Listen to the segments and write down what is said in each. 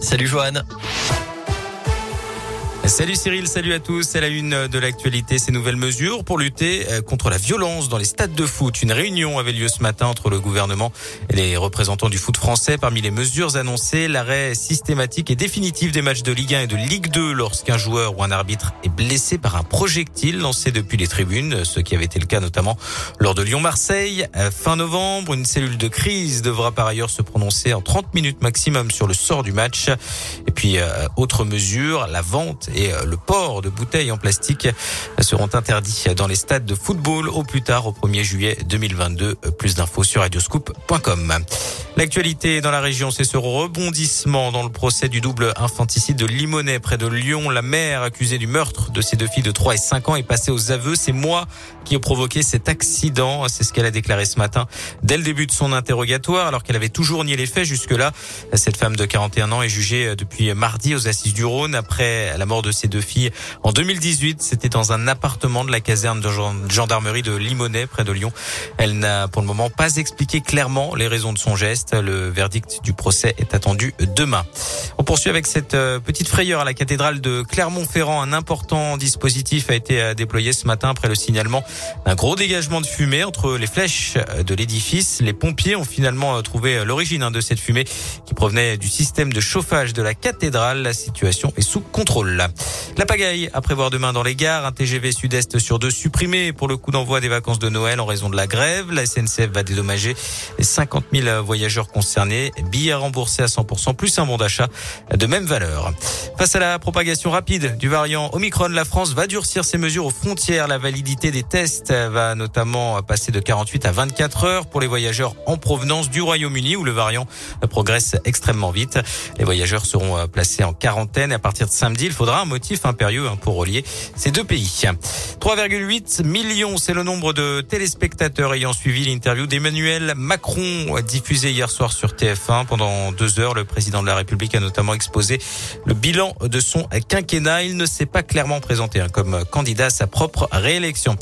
Salut Johan. Salut Cyril, salut à tous. C'est la une de l'actualité. Ces nouvelles mesures pour lutter euh, contre la violence dans les stades de foot. Une réunion avait lieu ce matin entre le gouvernement et les représentants du foot français. Parmi les mesures annoncées, l'arrêt systématique et définitif des matchs de Ligue 1 et de Ligue 2 lorsqu'un joueur ou un arbitre est blessé par un projectile lancé depuis les tribunes, ce qui avait été le cas notamment lors de Lyon-Marseille. Euh, fin novembre, une cellule de crise devra par ailleurs se prononcer en 30 minutes maximum sur le sort du match. Et puis, euh, autre mesure, la vente et euh, le port de bouteilles en plastique seront interdits dans les stades de football au plus tard au 1er juillet 2022. Plus d'infos sur radioscoop.com. L'actualité dans la région, c'est ce rebondissement dans le procès du double infanticide de Limonest près de Lyon. La mère accusée du meurtre de ses deux filles de 3 et 5 ans est passée aux aveux. C'est moi qui ai provoqué cet accident. C'est ce qu'elle a déclaré ce matin dès le début de son interrogatoire alors qu'elle avait toujours nié les faits jusque-là. Cette femme de 41 ans est jugée depuis mardi aux assises du Rhône après la mort de ses deux filles en 2018. C'était dans un appartement de la caserne de gendarmerie de Limonest près de Lyon. Elle n'a pour le moment pas expliqué clairement les raisons de son geste. Le verdict du procès est attendu demain. On poursuit avec cette euh, petite frayeur à la cathédrale de Clermont-Ferrand. Un important dispositif a été euh, déployé ce matin après le signalement d'un gros dégagement de fumée entre les flèches euh, de l'édifice. Les pompiers ont finalement trouvé l'origine hein, de cette fumée qui provenait du système de chauffage de la cathédrale. La situation est sous contrôle. La pagaille à prévoir demain dans les gares. Un TGV sud-est sur deux supprimé pour le coup d'envoi des vacances de Noël en raison de la grève. La SNCF va dédommager les 50 000 voyageurs concernés. Billets remboursés à 100% plus un bon d'achat de même valeur. Face à la propagation rapide du variant Omicron, la France va durcir ses mesures aux frontières. La validité des tests va notamment passer de 48 à 24 heures pour les voyageurs en provenance du Royaume-Uni où le variant progresse extrêmement vite. Les voyageurs seront placés en quarantaine. À partir de samedi, il faudra un motif impérieux hein, pour relier ces deux pays. 3,8 millions, c'est le nombre de téléspectateurs ayant suivi l'interview d'Emmanuel Macron diffusée hier soir sur TF1. Pendant deux heures, le président de la République a notamment exposé le bilan de son quinquennat. Il ne s'est pas clairement présenté hein, comme candidat à sa propre réélection.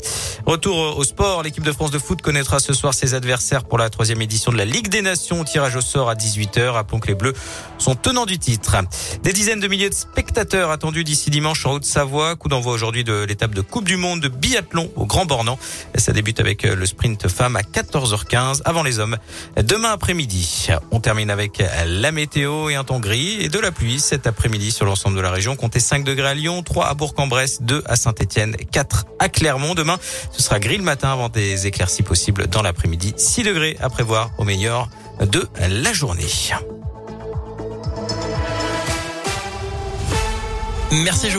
Retour au sport, l'équipe de France de foot connaîtra ce soir ses adversaires pour la troisième édition de la Ligue des Nations. Tirage au sort à 18h. Rappelons que les Bleus sont tenants du titre. Des dizaines de milliers de spectateurs attendus d'ici dimanche en Haute-Savoie. Coup d'envoi aujourd'hui de l'étape de Coupe du Monde de biathlon au Grand Bornand. Ça débute avec le sprint femme à 14h15 avant les hommes. Demain après-midi, on termine avec la météo et un temps gris et de la pluie cet après-midi sur l'ensemble de la région. Comptez 5 degrés à Lyon, 3 à Bourg-en-Bresse, 2 à Saint-Etienne, 4 à Clermont. Demain, ce sera gris le matin avant des éclaircies possibles dans l'après-midi. 6 degrés à prévoir au meilleur de la journée. Merci Joël.